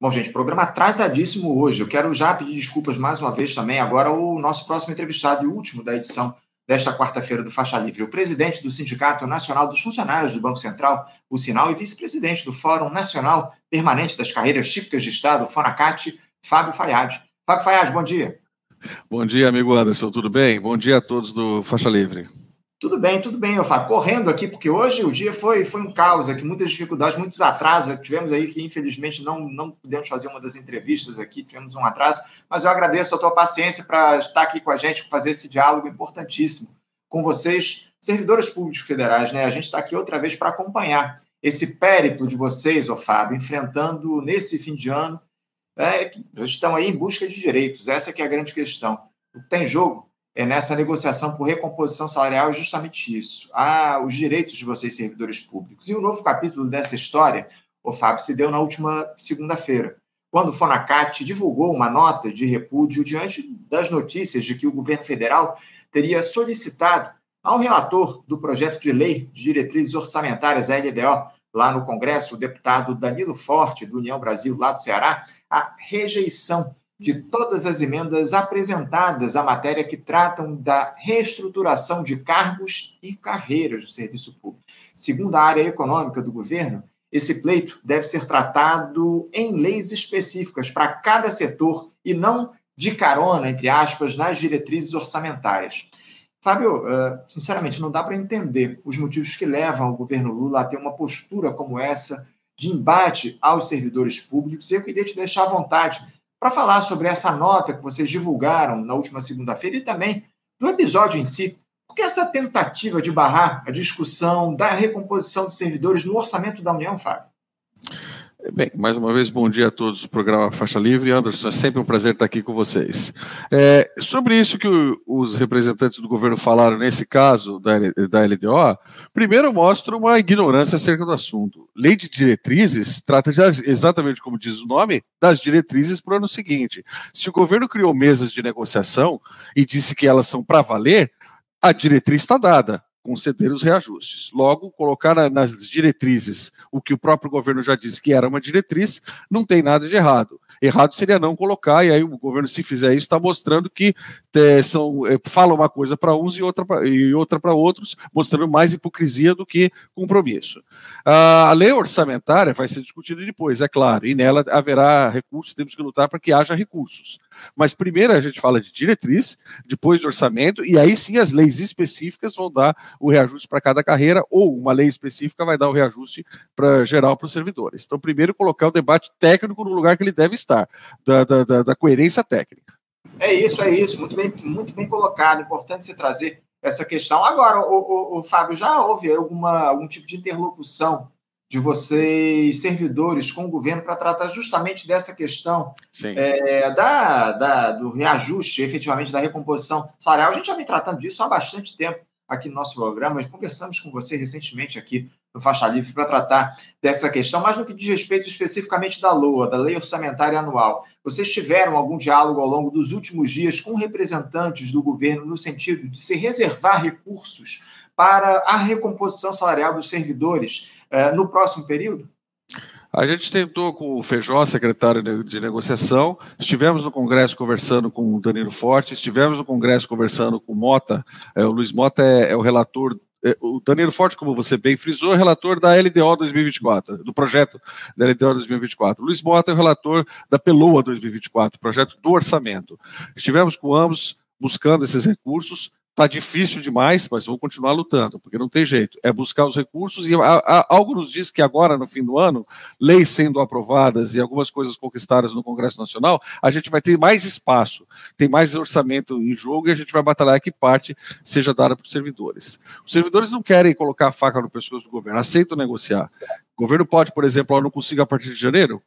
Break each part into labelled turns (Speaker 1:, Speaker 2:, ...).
Speaker 1: Bom, gente, programa atrasadíssimo hoje. Eu quero já pedir desculpas mais uma vez também. Agora, o nosso próximo entrevistado e último da edição desta quarta-feira do Faixa Livre, o presidente do Sindicato Nacional dos Funcionários do Banco Central, o Sinal, e vice-presidente do Fórum Nacional Permanente das Carreiras Típicas de Estado, FONACAT, Fábio Fayad. Fábio Fayad, bom dia.
Speaker 2: Bom dia, amigo Anderson, tudo bem? Bom dia a todos do Faixa Livre.
Speaker 1: Tudo bem, tudo bem, eu falo, correndo aqui, porque hoje o dia foi, foi um caos aqui, muitas dificuldades, muitos atrasos. Tivemos aí que, infelizmente, não, não pudemos fazer uma das entrevistas aqui, tivemos um atraso, mas eu agradeço a tua paciência para estar aqui com a gente, fazer esse diálogo importantíssimo com vocês, servidores públicos federais, né? A gente está aqui outra vez para acompanhar esse périplo de vocês, ô Fábio, enfrentando nesse fim de ano, é, estão aí em busca de direitos, essa que é a grande questão. Tem jogo é, nessa negociação por recomposição salarial é justamente isso. Ah, os direitos de vocês, servidores públicos. E o novo capítulo dessa história, o Fábio, se deu na última segunda-feira, quando o Fonacat divulgou uma nota de repúdio diante das notícias de que o governo federal teria solicitado ao relator do projeto de lei de diretrizes orçamentárias, a LDO, lá no Congresso, o deputado Danilo Forte, do União Brasil, lá do Ceará, a rejeição de todas as emendas apresentadas à matéria que tratam da reestruturação de cargos e carreiras do serviço público. Segundo a área econômica do governo, esse pleito deve ser tratado em leis específicas para cada setor e não de carona, entre aspas, nas diretrizes orçamentárias. Fábio, eh, sinceramente, não dá para entender os motivos que levam o governo Lula a ter uma postura como essa de embate aos servidores públicos. E eu queria te deixar à vontade para falar sobre essa nota que vocês divulgaram na última segunda-feira e também do episódio em si. Por que essa tentativa de barrar a discussão da recomposição de servidores no orçamento da União, Fábio?
Speaker 2: Bem, mais uma vez, bom dia a todos do programa Faixa Livre. Anderson, é sempre um prazer estar aqui com vocês. É, sobre isso que o, os representantes do governo falaram nesse caso da, da LDO, primeiro mostra uma ignorância acerca do assunto. Lei de diretrizes trata de, exatamente como diz o nome, das diretrizes para o ano seguinte. Se o governo criou mesas de negociação e disse que elas são para valer, a diretriz está dada conceder os reajustes. Logo, colocar na, nas diretrizes o que o próprio governo já disse que era uma diretriz, não tem nada de errado. Errado seria não colocar, e aí o governo, se fizer isso, está mostrando que é, são, é, fala uma coisa para uns e outra para outros, mostrando mais hipocrisia do que compromisso. A lei orçamentária vai ser discutida depois, é claro, e nela haverá recursos, temos que lutar para que haja recursos. Mas primeiro a gente fala de diretriz, depois de orçamento, e aí sim as leis específicas vão dar o reajuste para cada carreira, ou uma lei específica vai dar o reajuste para geral para os servidores. Então, primeiro colocar o debate técnico no lugar que ele deve estar, da, da, da coerência técnica.
Speaker 1: É isso, é isso, muito bem, muito bem colocado. Importante você trazer essa questão. Agora, o, o, o Fábio, já houve alguma, algum tipo de interlocução de vocês, servidores, com o governo, para tratar justamente dessa questão é, da, da, do reajuste, efetivamente, da recomposição salarial. A gente já vem tratando disso há bastante tempo aqui no nosso programa. Conversamos com você recentemente aqui no Faixa Livre para tratar dessa questão, mas no que diz respeito especificamente da LOA, da Lei Orçamentária Anual. Vocês tiveram algum diálogo ao longo dos últimos dias com representantes do governo no sentido de se reservar recursos para a recomposição salarial dos servidores eh, no próximo período?
Speaker 2: A gente tentou com o Feijó, secretário de negociação, estivemos no Congresso conversando com o Danilo Forte, estivemos no Congresso conversando com o Mota, é, o Luiz Mota é, é o relator o Danilo Forte, como você bem frisou, é relator da LDO 2024, do projeto da LDO 2024. Luiz Mota é o relator da PELOA 2024, projeto do orçamento. Estivemos com ambos buscando esses recursos, Está difícil demais, mas vou continuar lutando, porque não tem jeito. É buscar os recursos e a, a, algo nos diz que agora, no fim do ano, leis sendo aprovadas e algumas coisas conquistadas no Congresso Nacional, a gente vai ter mais espaço, tem mais orçamento em jogo e a gente vai batalhar que parte seja dada para os servidores. Os servidores não querem colocar a faca no pescoço do governo, aceitam negociar. O governo pode, por exemplo, ó, não consiga a partir de janeiro,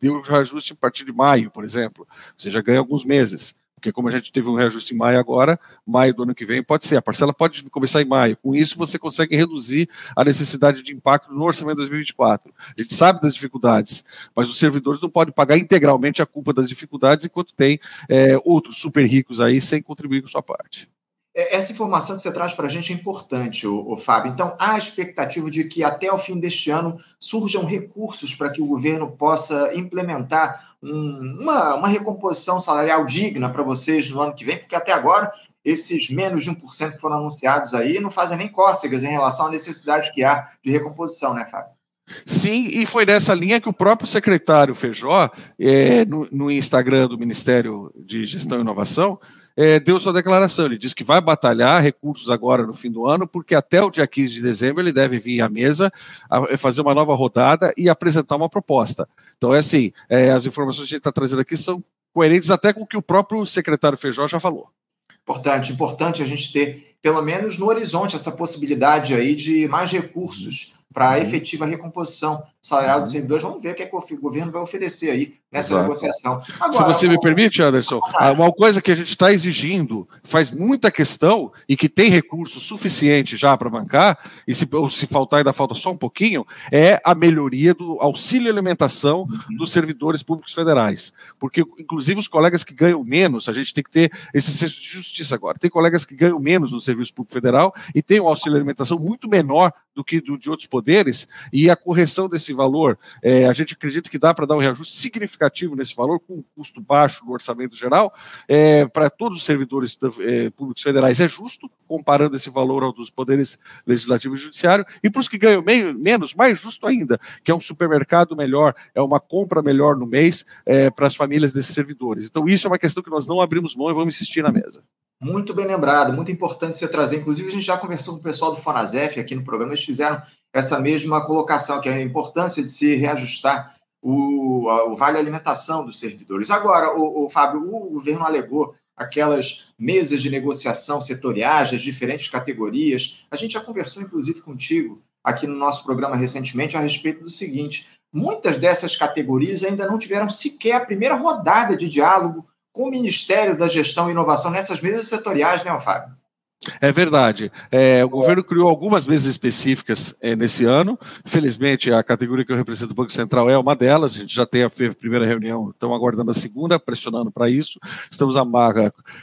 Speaker 2: deu um reajuste a partir de maio, por exemplo, ou seja, ganha alguns meses porque como a gente teve um reajuste em maio agora, maio do ano que vem pode ser, a parcela pode começar em maio. Com isso, você consegue reduzir a necessidade de impacto no orçamento de 2024. A gente sabe das dificuldades, mas os servidores não podem pagar integralmente a culpa das dificuldades enquanto tem é, outros super ricos aí sem contribuir com sua parte.
Speaker 1: é, essa informação que você traz para a gente é importante, o, Fábio. Então, há a expectativa de que até o fim deste ano surjam recursos para que o governo possa implementar um, uma, uma recomposição salarial digna para vocês no ano que vem, porque até agora esses menos de 1% que foram anunciados aí não fazem nem cócegas em relação à necessidade que há de recomposição, né, Fábio?
Speaker 2: Sim, e foi nessa linha que o próprio secretário Feijó, é, no, no Instagram do Ministério de Gestão e Inovação, é, deu sua declaração. Ele disse que vai batalhar recursos agora no fim do ano, porque até o dia 15 de dezembro ele deve vir à mesa, a, fazer uma nova rodada e apresentar uma proposta. Então, é assim: é, as informações que a gente está trazendo aqui são coerentes até com o que o próprio secretário Feijó já falou.
Speaker 1: Importante, importante a gente ter, pelo menos no horizonte, essa possibilidade aí de mais recursos para a uhum. efetiva recomposição salarial dos uhum. servidores. Vamos ver o que, é que o governo vai oferecer aí nessa Exato. negociação.
Speaker 2: Agora, Se você me permite, Anderson, uma coisa que a gente está exigindo, faz muita questão e que tem recurso suficiente já para bancar, e se, se faltar ainda falta só um pouquinho, é a melhoria do auxílio alimentação uhum. dos servidores públicos federais. Porque, inclusive, os colegas que ganham menos, a gente tem que ter esse senso de justiça agora. Tem colegas que ganham menos no Serviço Público Federal e tem um auxílio alimentação muito menor do que do, de outros poderes, e a correção desse valor, é, a gente acredita que dá para dar um reajuste significativo nesse valor, com um custo baixo no orçamento geral, é, para todos os servidores é, públicos federais é justo, comparando esse valor ao dos poderes legislativo e judiciário, e para os que ganham meio, menos, mais justo ainda, que é um supermercado melhor, é uma compra melhor no mês é, para as famílias desses servidores. Então, isso é uma questão que nós não abrimos mão e vamos insistir na mesa.
Speaker 1: Muito bem lembrado, muito importante você trazer. Inclusive, a gente já conversou com o pessoal do Fonasef aqui no programa, eles fizeram essa mesma colocação, que é a importância de se reajustar o, o vale alimentação dos servidores. Agora, o, o Fábio, o governo alegou aquelas mesas de negociação setoriais das diferentes categorias. A gente já conversou, inclusive, contigo aqui no nosso programa recentemente a respeito do seguinte: muitas dessas categorias ainda não tiveram sequer a primeira rodada de diálogo com o Ministério da Gestão e Inovação nessas mesas setoriais, né, Fábio?
Speaker 2: É verdade. É, o governo criou algumas mesas específicas é, nesse ano. Felizmente, a categoria que eu represento do Banco Central é uma delas. A gente já tem a primeira reunião, estamos aguardando a segunda, pressionando para isso. Estamos a,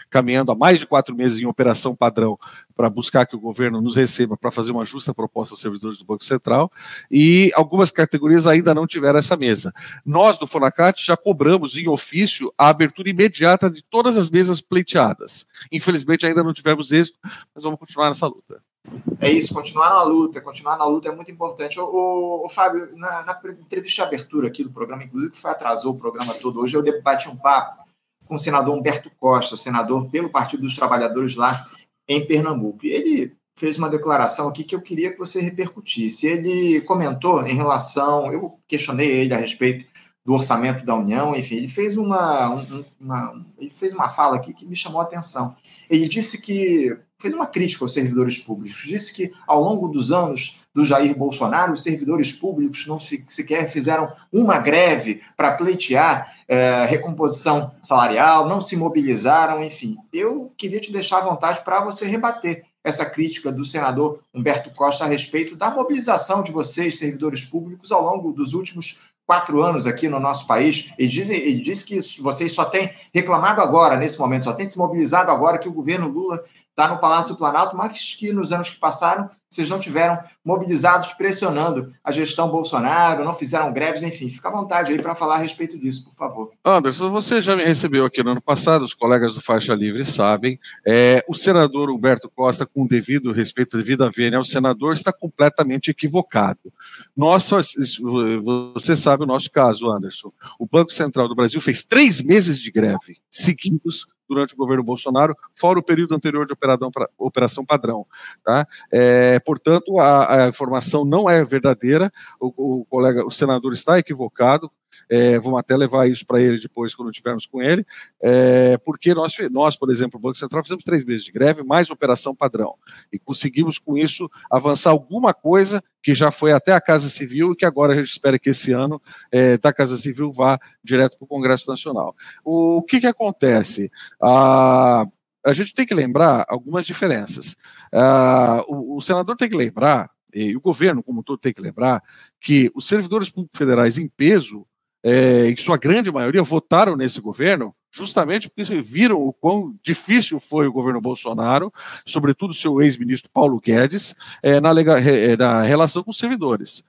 Speaker 2: caminhando há mais de quatro meses em operação padrão para buscar que o governo nos receba para fazer uma justa proposta aos servidores do Banco Central. E algumas categorias ainda não tiveram essa mesa. Nós, do Fonacat, já cobramos em ofício a abertura imediata de todas as mesas pleiteadas. Infelizmente, ainda não tivemos êxito mas vamos continuar nessa luta.
Speaker 1: É isso, continuar na luta, continuar na luta é muito importante. O, o, o Fábio, na, na, entrevista de abertura aqui do programa, inclusive que foi atrasou o programa todo hoje, eu debati um papo com o senador Humberto Costa, senador pelo Partido dos Trabalhadores lá em Pernambuco. E ele fez uma declaração aqui que eu queria que você repercutisse. Ele comentou em relação, eu questionei ele a respeito do orçamento da União, enfim, ele fez uma, uma, ele fez uma fala aqui que me chamou a atenção. Ele disse que fez uma crítica aos servidores públicos. Disse que, ao longo dos anos do Jair Bolsonaro, os servidores públicos não sequer fizeram uma greve para pleitear é, recomposição salarial, não se mobilizaram, enfim. Eu queria te deixar à vontade para você rebater essa crítica do senador Humberto Costa a respeito da mobilização de vocês, servidores públicos, ao longo dos últimos quatro anos aqui no nosso país. Ele diz, ele diz que vocês só têm reclamado agora, nesse momento, só têm se mobilizado agora que o governo Lula está no Palácio Planalto, mas que nos anos que passaram vocês não tiveram mobilizados pressionando a gestão Bolsonaro, não fizeram greves, enfim. Fica à vontade aí para falar a respeito disso, por favor.
Speaker 2: Anderson, você já me recebeu aqui no ano passado, os colegas do Faixa Livre sabem. É, o senador Humberto Costa, com devido respeito, devido a vênia ao senador, está completamente equivocado. Nós, você sabe o nosso caso, Anderson. O Banco Central do Brasil fez três meses de greve seguidos durante o governo Bolsonaro, fora o período anterior de operação padrão. Tá? É, portanto, a, a, informação não é verdadeira, o, o, colega, o senador está equivocado, é, vamos até levar isso para ele depois, quando tivermos com ele, é, porque nós, nós, por exemplo, o Banco Central, fizemos três meses de greve, mais operação padrão, e conseguimos com isso avançar alguma coisa que já foi até a Casa Civil e que agora a gente espera que esse ano é, da Casa Civil vá direto para o Congresso Nacional. O, o que, que acontece? Ah, a gente tem que lembrar algumas diferenças. Ah, o, o senador tem que lembrar e o governo, como todo, tem que lembrar que os servidores públicos federais em peso é, em sua grande maioria, votaram nesse governo justamente porque viram o quão difícil foi o governo Bolsonaro, sobretudo seu ex-ministro Paulo Guedes, é, na, é, na relação com os servidores.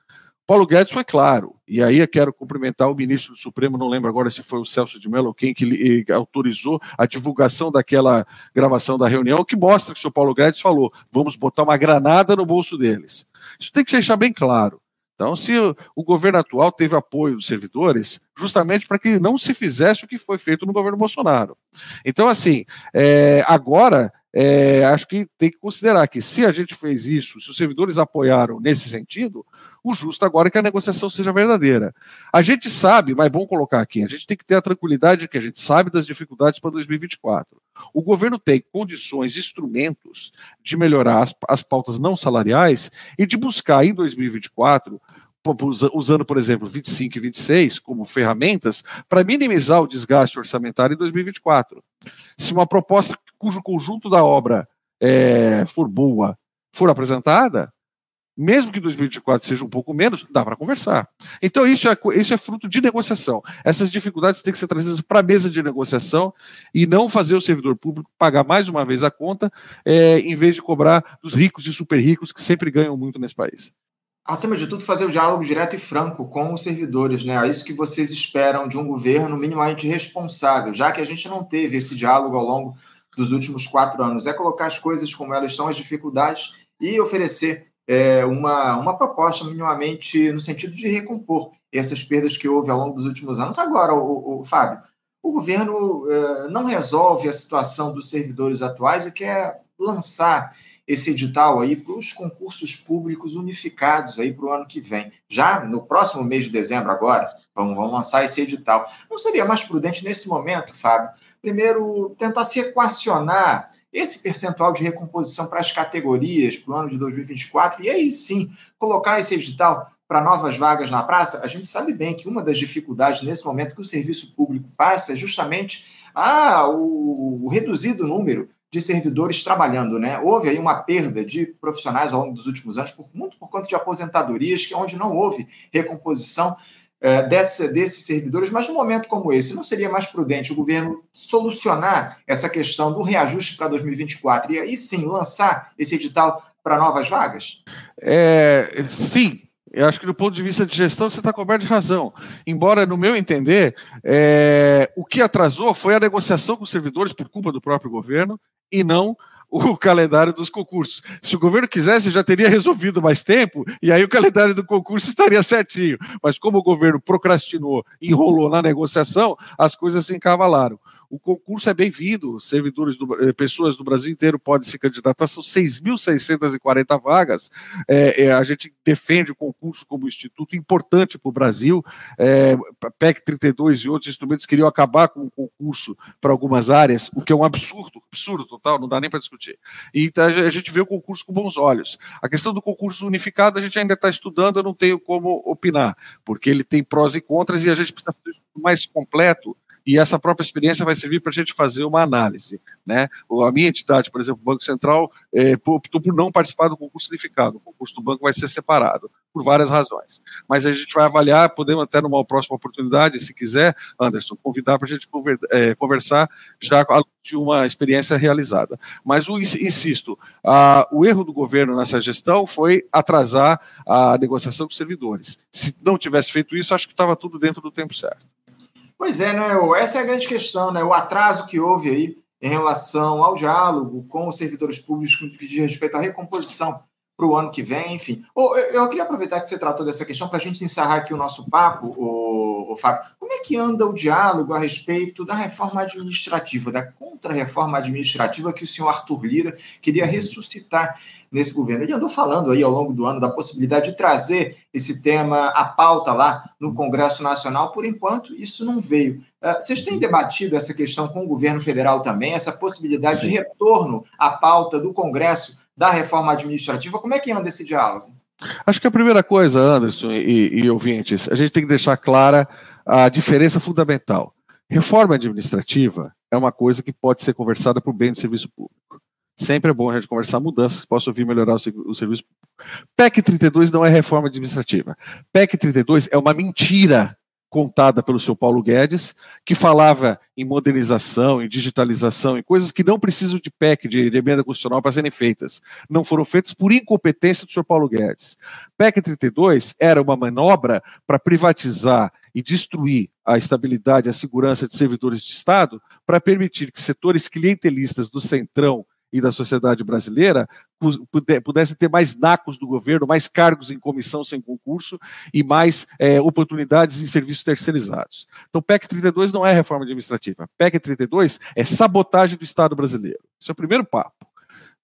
Speaker 2: Paulo Guedes foi claro, e aí eu quero cumprimentar o ministro do Supremo, não lembro agora se foi o Celso de Mello quem que autorizou a divulgação daquela gravação da reunião, que mostra que o senhor Paulo Guedes falou: vamos botar uma granada no bolso deles. Isso tem que deixar bem claro. Então, se o, governo atual teve apoio dos servidores, justamente para que não se fizesse o que foi feito no governo Bolsonaro. Então, assim, é, agora é, acho que tem que considerar que se a gente fez isso, se os servidores apoiaram nesse sentido, o justo agora é que a negociação seja verdadeira. A gente sabe, mas é bom colocar aqui, a gente tem que ter a tranquilidade de que a gente sabe das dificuldades para 2024. O governo tem condições, instrumentos de melhorar as, as pautas não salariais e de buscar em 2024 usando, por exemplo, 25 e 26 como ferramentas para minimizar o desgaste orçamentário em 2024. Se uma proposta cujo conjunto da obra é, for boa for apresentada, mesmo que 2024 seja um pouco menos, dá para conversar. Então, isso é, isso é fruto de negociação. Essas dificuldades têm que ser trazidas para a mesa de negociação e não fazer o servidor público pagar mais uma vez a conta, é, em vez de cobrar dos ricos e super ricos que sempre ganham muito nesse país
Speaker 1: acima de tudo, fazer o diálogo direto e franco com os servidores, né? É isso que vocês esperam de um governo minimamente responsável, já que a gente não teve esse diálogo ao longo dos últimos quatro anos. É colocar as coisas como elas estão, as dificuldades, e oferecer é, uma, uma proposta minimamente no sentido de recompor essas perdas que houve ao longo dos últimos anos. Agora, o, o Fábio, o governo é, não resolve a situação dos servidores atuais e quer lançar esse edital aí para os concursos públicos unificados aí para o ano que vem. Já no próximo mês de dezembro, agora, vamos, vamos lançar esse edital. Não seria mais prudente nesse momento, Fábio, primeiro tentar se equacionar esse percentual de recomposição para as categorias para o ano de 2024 e aí sim colocar esse edital para novas vagas na praça? A gente sabe bem que uma das dificuldades nesse momento que o serviço público passa é justamente ah, o, o reduzido número de servidores trabalhando, né? Houve aí uma perda de profissionais ao longo dos últimos anos, por, muito por conta de aposentadorias, que é onde não houve recomposição desse, desses servidores, mas num momento como esse, não seria mais prudente o governo solucionar essa questão do reajuste para 2024 e aí sim lançar esse edital para novas vagas?
Speaker 2: É, sim, eu acho que do ponto de vista de gestão você está coberto de razão. Embora, no meu entender, é, o que atrasou foi a negociação com os servidores por culpa do próprio governo e não o calendário dos concursos. Se o governo quisesse, já teria resolvido mais tempo, e aí o calendário do concurso estaria certinho. Mas como o governo procrastinou, enrolou na negociação, as coisas se encavalaram. O concurso é bem-vindo, servidores, do, eh, pessoas do Brasil inteiro podem se candidatar, são 6.640 vagas. É, é, a gente defende o concurso como instituto importante para o Brasil. É, PEC 32 e outros instrumentos queriam acabar com o concurso para algumas áreas, o que é um absurdo, absurdo total, não dá nem para discutir. E tá, a gente vê o concurso com bons olhos. A questão do concurso unificado a gente ainda está estudando, eu não tenho como opinar, porque ele tem prós e contras e a gente precisa fazer isso mais completo e essa própria experiência vai servir para a gente fazer uma análise. Né? A minha entidade, por exemplo, o Banco Central, é, optou por não participar do concurso unificado. O concurso do banco vai ser separado, por várias razões. Mas a gente vai avaliar, podemos até numa próxima oportunidade, se quiser, Anderson, convidar para a gente é, conversar já de uma experiência realizada. Mas, insisto, a, o erro do governo nessa gestão foi atrasar a negociação com os servidores. Se não tivesse feito isso, acho que estava tudo dentro do tempo certo.
Speaker 1: Pois é, né? Essa é a grande questão, né? O atraso que houve aí em relação ao diálogo com os servidores públicos que diz respeito à recomposição para o ano que vem, enfim. Eu queria aproveitar que você tratou dessa questão para a gente encerrar aqui o nosso papo, o, o Fábio. Como é que anda o diálogo a respeito da reforma administrativa, da contra-reforma administrativa que o senhor Arthur Lira queria ressuscitar nesse governo. Ele andou falando aí ao longo do ano da possibilidade de trazer esse tema à pauta lá no Congresso Nacional. Por enquanto, isso não veio. Uh, vocês têm debatido essa questão com o governo federal também, essa possibilidade de retorno à pauta do Congresso da reforma administrativa? Como é que anda esse diálogo?
Speaker 2: Acho que a primeira coisa, Anderson e, e ouvintes, a gente tem que deixar clara a diferença fundamental. Reforma administrativa é uma coisa que pode ser conversada por bem do serviço público. Sempre é bom a gente conversar mudanças que possam vir melhorar o, o serviço público. PEC 32 não é reforma administrativa. PEC 32 é uma mentira contada pelo seu Paulo Guedes, que falava em modernização, em digitalização, em coisas que não precisam de PEC, de, emenda constitucional, para serem feitas. Não foram feitas por incompetência do senhor Paulo Guedes. PEC 32 era uma manobra para privatizar e destruir a estabilidade e a segurança de servidores de Estado para permitir que setores clientelistas do Centrão e da sociedade brasileira pudessem ter mais nacos do governo, mais cargos em comissão sem concurso e mais é, oportunidades em serviços terceirizados. Então, PEC 32 não é reforma administrativa. PEC 32 é sabotagem do Estado brasileiro. Esse é o primeiro papo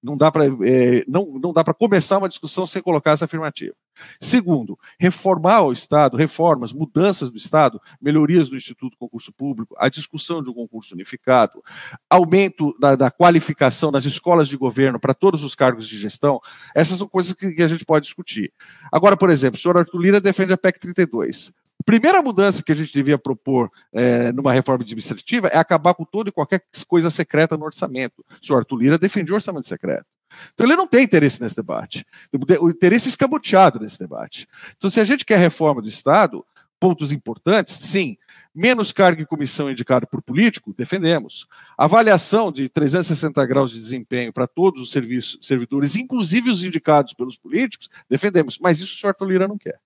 Speaker 2: não dá para é, não, não dá para começar uma discussão sem colocar essa afirmativa. Segundo, reformar o Estado, reformas, mudanças do Estado, melhorias do Instituto Concurso Público, a discussão de um concurso unificado, aumento da, da qualificação das escolas de governo para todos os cargos de gestão, essas são coisas que, que a gente pode discutir. Agora, por exemplo, o senhor Arthur Lira defende a PEC 32. Primeira mudança que a gente devia propor é, numa reforma administrativa é acabar com toda e qualquer coisa secreta no orçamento. O senhor Arthur Lira defendia o orçamento secreto. Então ele não tem interesse nesse debate. O interesse escamoteado nesse debate. Então, se a gente quer reforma do Estado, pontos importantes, sim. Menos cargo e comissão indicado por político, defendemos. Avaliação de 360 graus de desempenho para todos os serviços, servidores, inclusive os indicados pelos políticos, defendemos. Mas isso o senhor Arthur Lira não quer.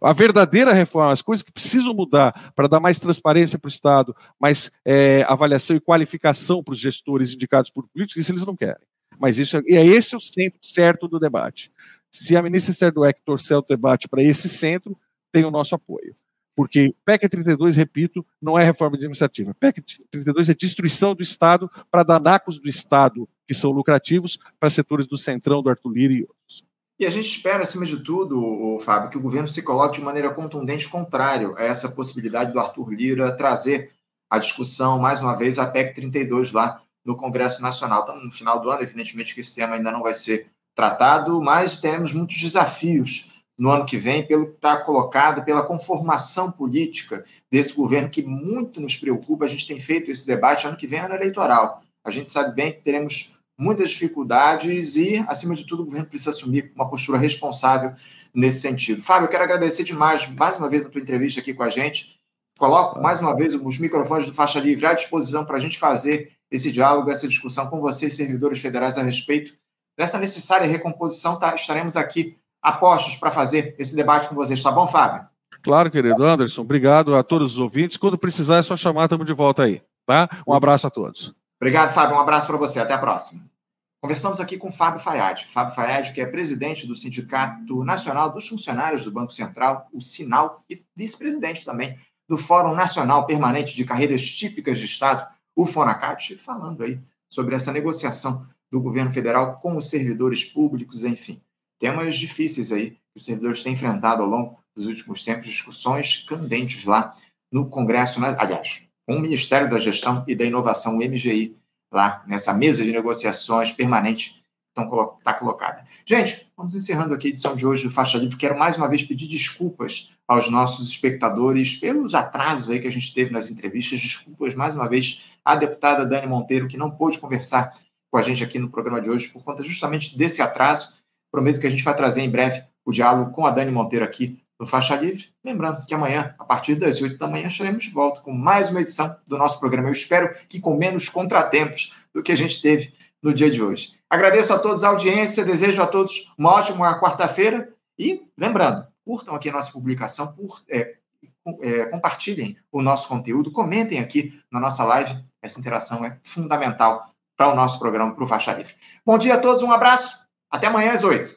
Speaker 2: A verdadeira reforma, as coisas que precisam mudar para dar mais transparência para o Estado, mais é, avaliação e qualificação para os gestores indicados por políticos, isso eles não querem. Mas isso é, é esse o centro certo do debate. Se a ministra Serduec torcer o debate para esse centro, tem o nosso apoio. Porque PEC 32, repito, não é reforma administrativa. PEC 32 é destruição do Estado para dar nacos do Estado que são lucrativos para setores do Centrão, do Arthur Lira e outros.
Speaker 1: E a gente espera, acima de tudo, o Fábio, que o governo se coloque de maneira contundente contrário a essa possibilidade do Arthur Lira trazer a discussão, mais uma vez, a PEC 32 lá no Congresso Nacional. Estamos no final do ano, evidentemente que esse tema ainda não vai ser tratado, mas teremos muitos desafios no ano que vem, pelo que está colocado, pela conformação política desse governo, que muito nos preocupa. A gente tem feito esse debate, ano que vem é ano eleitoral. A gente sabe bem que teremos muitas dificuldades e, acima de tudo, o governo precisa assumir uma postura responsável nesse sentido. Fábio, eu quero agradecer demais, mais uma vez, na tua entrevista aqui com a gente. Coloco mais uma vez os microfones do Faixa Livre à disposição para a gente fazer esse diálogo, essa discussão com vocês, servidores federais, a respeito dessa necessária recomposição. Tá? Estaremos aqui apostos para fazer esse debate com vocês. Tá bom, Fábio?
Speaker 2: Claro, querido Anderson. Obrigado a todos os ouvintes. Quando precisar, é só chamar, estamos de volta aí. Tá? Um abraço a todos.
Speaker 1: Obrigado, Fábio. Um abraço para você. Até a próxima. Conversamos aqui com Fábio Fayad. Fábio Fayad, que é presidente do Sindicato Nacional dos Funcionários do Banco Central, o Sinal, e vice-presidente também do Fórum Nacional Permanente de Carreiras Típicas de Estado, o FONACAT, falando aí sobre essa negociação do governo federal com os servidores públicos, enfim. Temas difíceis aí que os servidores têm enfrentado ao longo dos últimos tempos, discussões candentes lá no Congresso, né? aliás, com o Ministério da Gestão e da Inovação, o MGI, lá nessa mesa de negociações permanente está tá colocada. Gente, vamos encerrando aqui a edição de hoje do Faixa Livre. Quero mais uma vez pedir desculpas aos nossos espectadores pelos atrasos aí que a gente teve nas entrevistas. Desculpas mais uma vez à deputada Dani Monteiro, que não pôde conversar com a gente aqui no programa de hoje por conta justamente desse atraso. Prometo que a gente vai trazer em breve o diálogo com a Dani Monteiro aqui no Faixa Livre. Lembrando que amanhã, a partir das 8 da manhã, estaremos de volta com mais uma edição do nosso programa. Eu espero que com menos contratempos do que a gente teve no dia de hoje. Agradeço a todos a audiência, desejo a todos uma ótima quarta-feira e, lembrando, curtam aqui a nossa publicação, por, é, é, compartilhem o nosso conteúdo, comentem aqui na nossa live. Essa interação é fundamental para o nosso programa, para o Faixa Livre. Bom dia a todos, um abraço, até amanhã às 8.